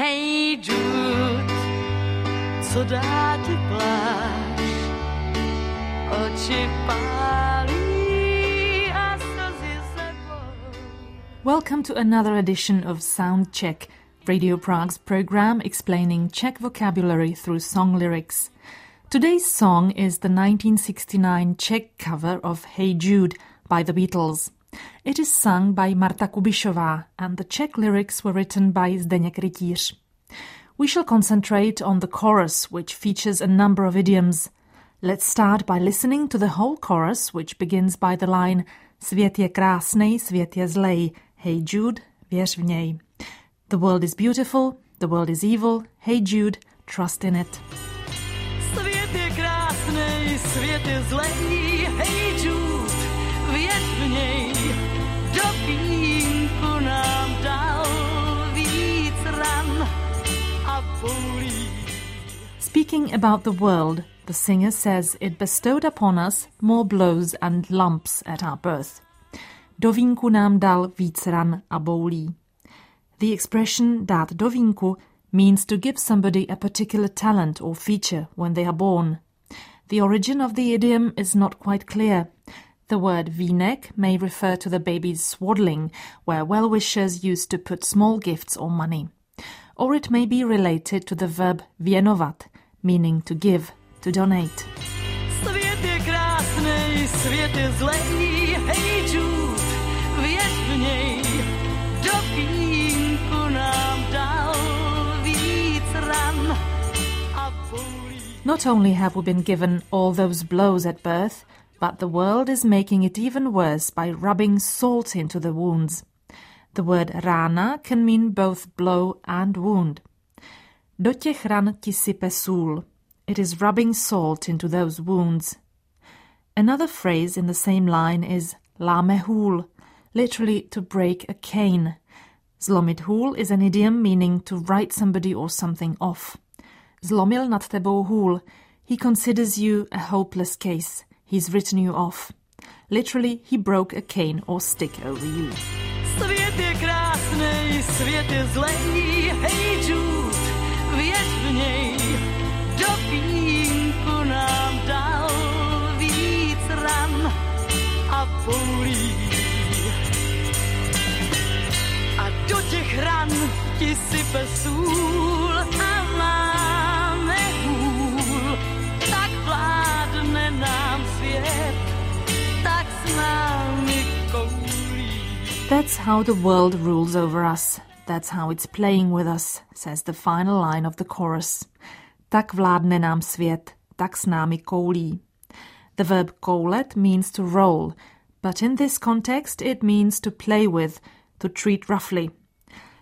Hej co dá ti? Oči pálí Welcome to another edition of SoundCzech, Radio Prague's program explaining Czech vocabulary through song lyrics. Today's song is the 1969 Czech cover of Hey Jude by the Beatles. It is sung by Marta Kubišová and the Czech lyrics were written by Zdeněk Rytíř. We shall concentrate on the chorus, which features a number of idioms. Let's start by listening to the whole chorus, which begins by the line Svět je krásnej, svět je zlej. Hey Jude, věř v něj. The world is beautiful, the world is evil. Hey Jude, trust in it. Svět je krásnej, svět je zlej. Speaking about the world, the singer says it bestowed upon us more blows and lumps at our birth. Do vínku nám dal víc a. The expression dát do vínku means to give somebody a particular talent or feature when they are born. The origin of the idiom is not quite clear. The word vínek may refer to the baby's swaddling, where well-wishers used to put small gifts or money. Or it may be related to the verb věnovat, meaning to give, to donate. Svět je krásnej, svět je zlej. Hej Jude, věř v něj. Do vínku nám dal víc ran a poulí. Not only have we been given all those blows at birth, but the world is making it even worse by rubbing salt into the wounds. The word rána can mean both blow and wound. Do těch ran ti sype sůl. It is rubbing salt into those wounds. Another phrase in the same line is láme hůl, literally to break a cane. Zlomit hůl is an idiom meaning to write somebody or something off. Zlomil nad tebou hůl. He considers you a hopeless case. He's written you off. Literally, he broke a cane or stick over you. Svět je krásnej, svět je zlej. Hej a máme hůl. Tak vládne nám svět, tak s námi koulí. That's how the world rules over us. That's how it's playing with us, says the final line of the chorus. Tak vládne nám svět, tak s námi koulí. The verb koulet means to roll, but in this context it means to play with, to treat roughly.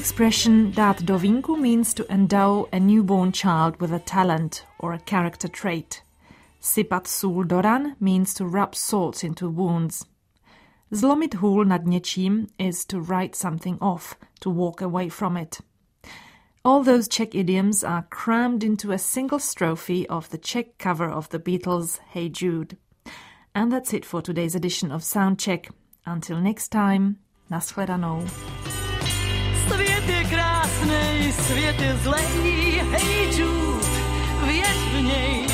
expression dát do vínku means to endow a newborn child with a talent or a character trait. Sypat sůl doran means to rub salt into wounds. Zlomit hůl nad něčím is to write something off, to walk away from it. All those Czech idioms are crammed into a single strophe of the Czech cover of the Beatles' Hey Jude. And that's it for today's edition of SoundCzech. Until next time, nashledanou. Svět je krásnej, svět je zlej, hej Jude, věř v něj.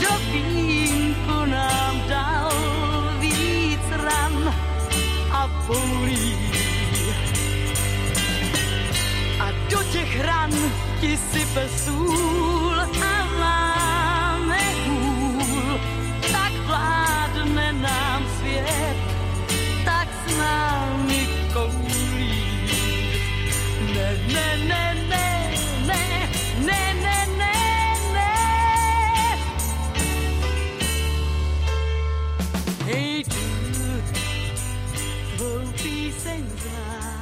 Do pínku nám dal víc ran a poulí. A do těch ran ti sype sůl Hey, dude, hope he sends love.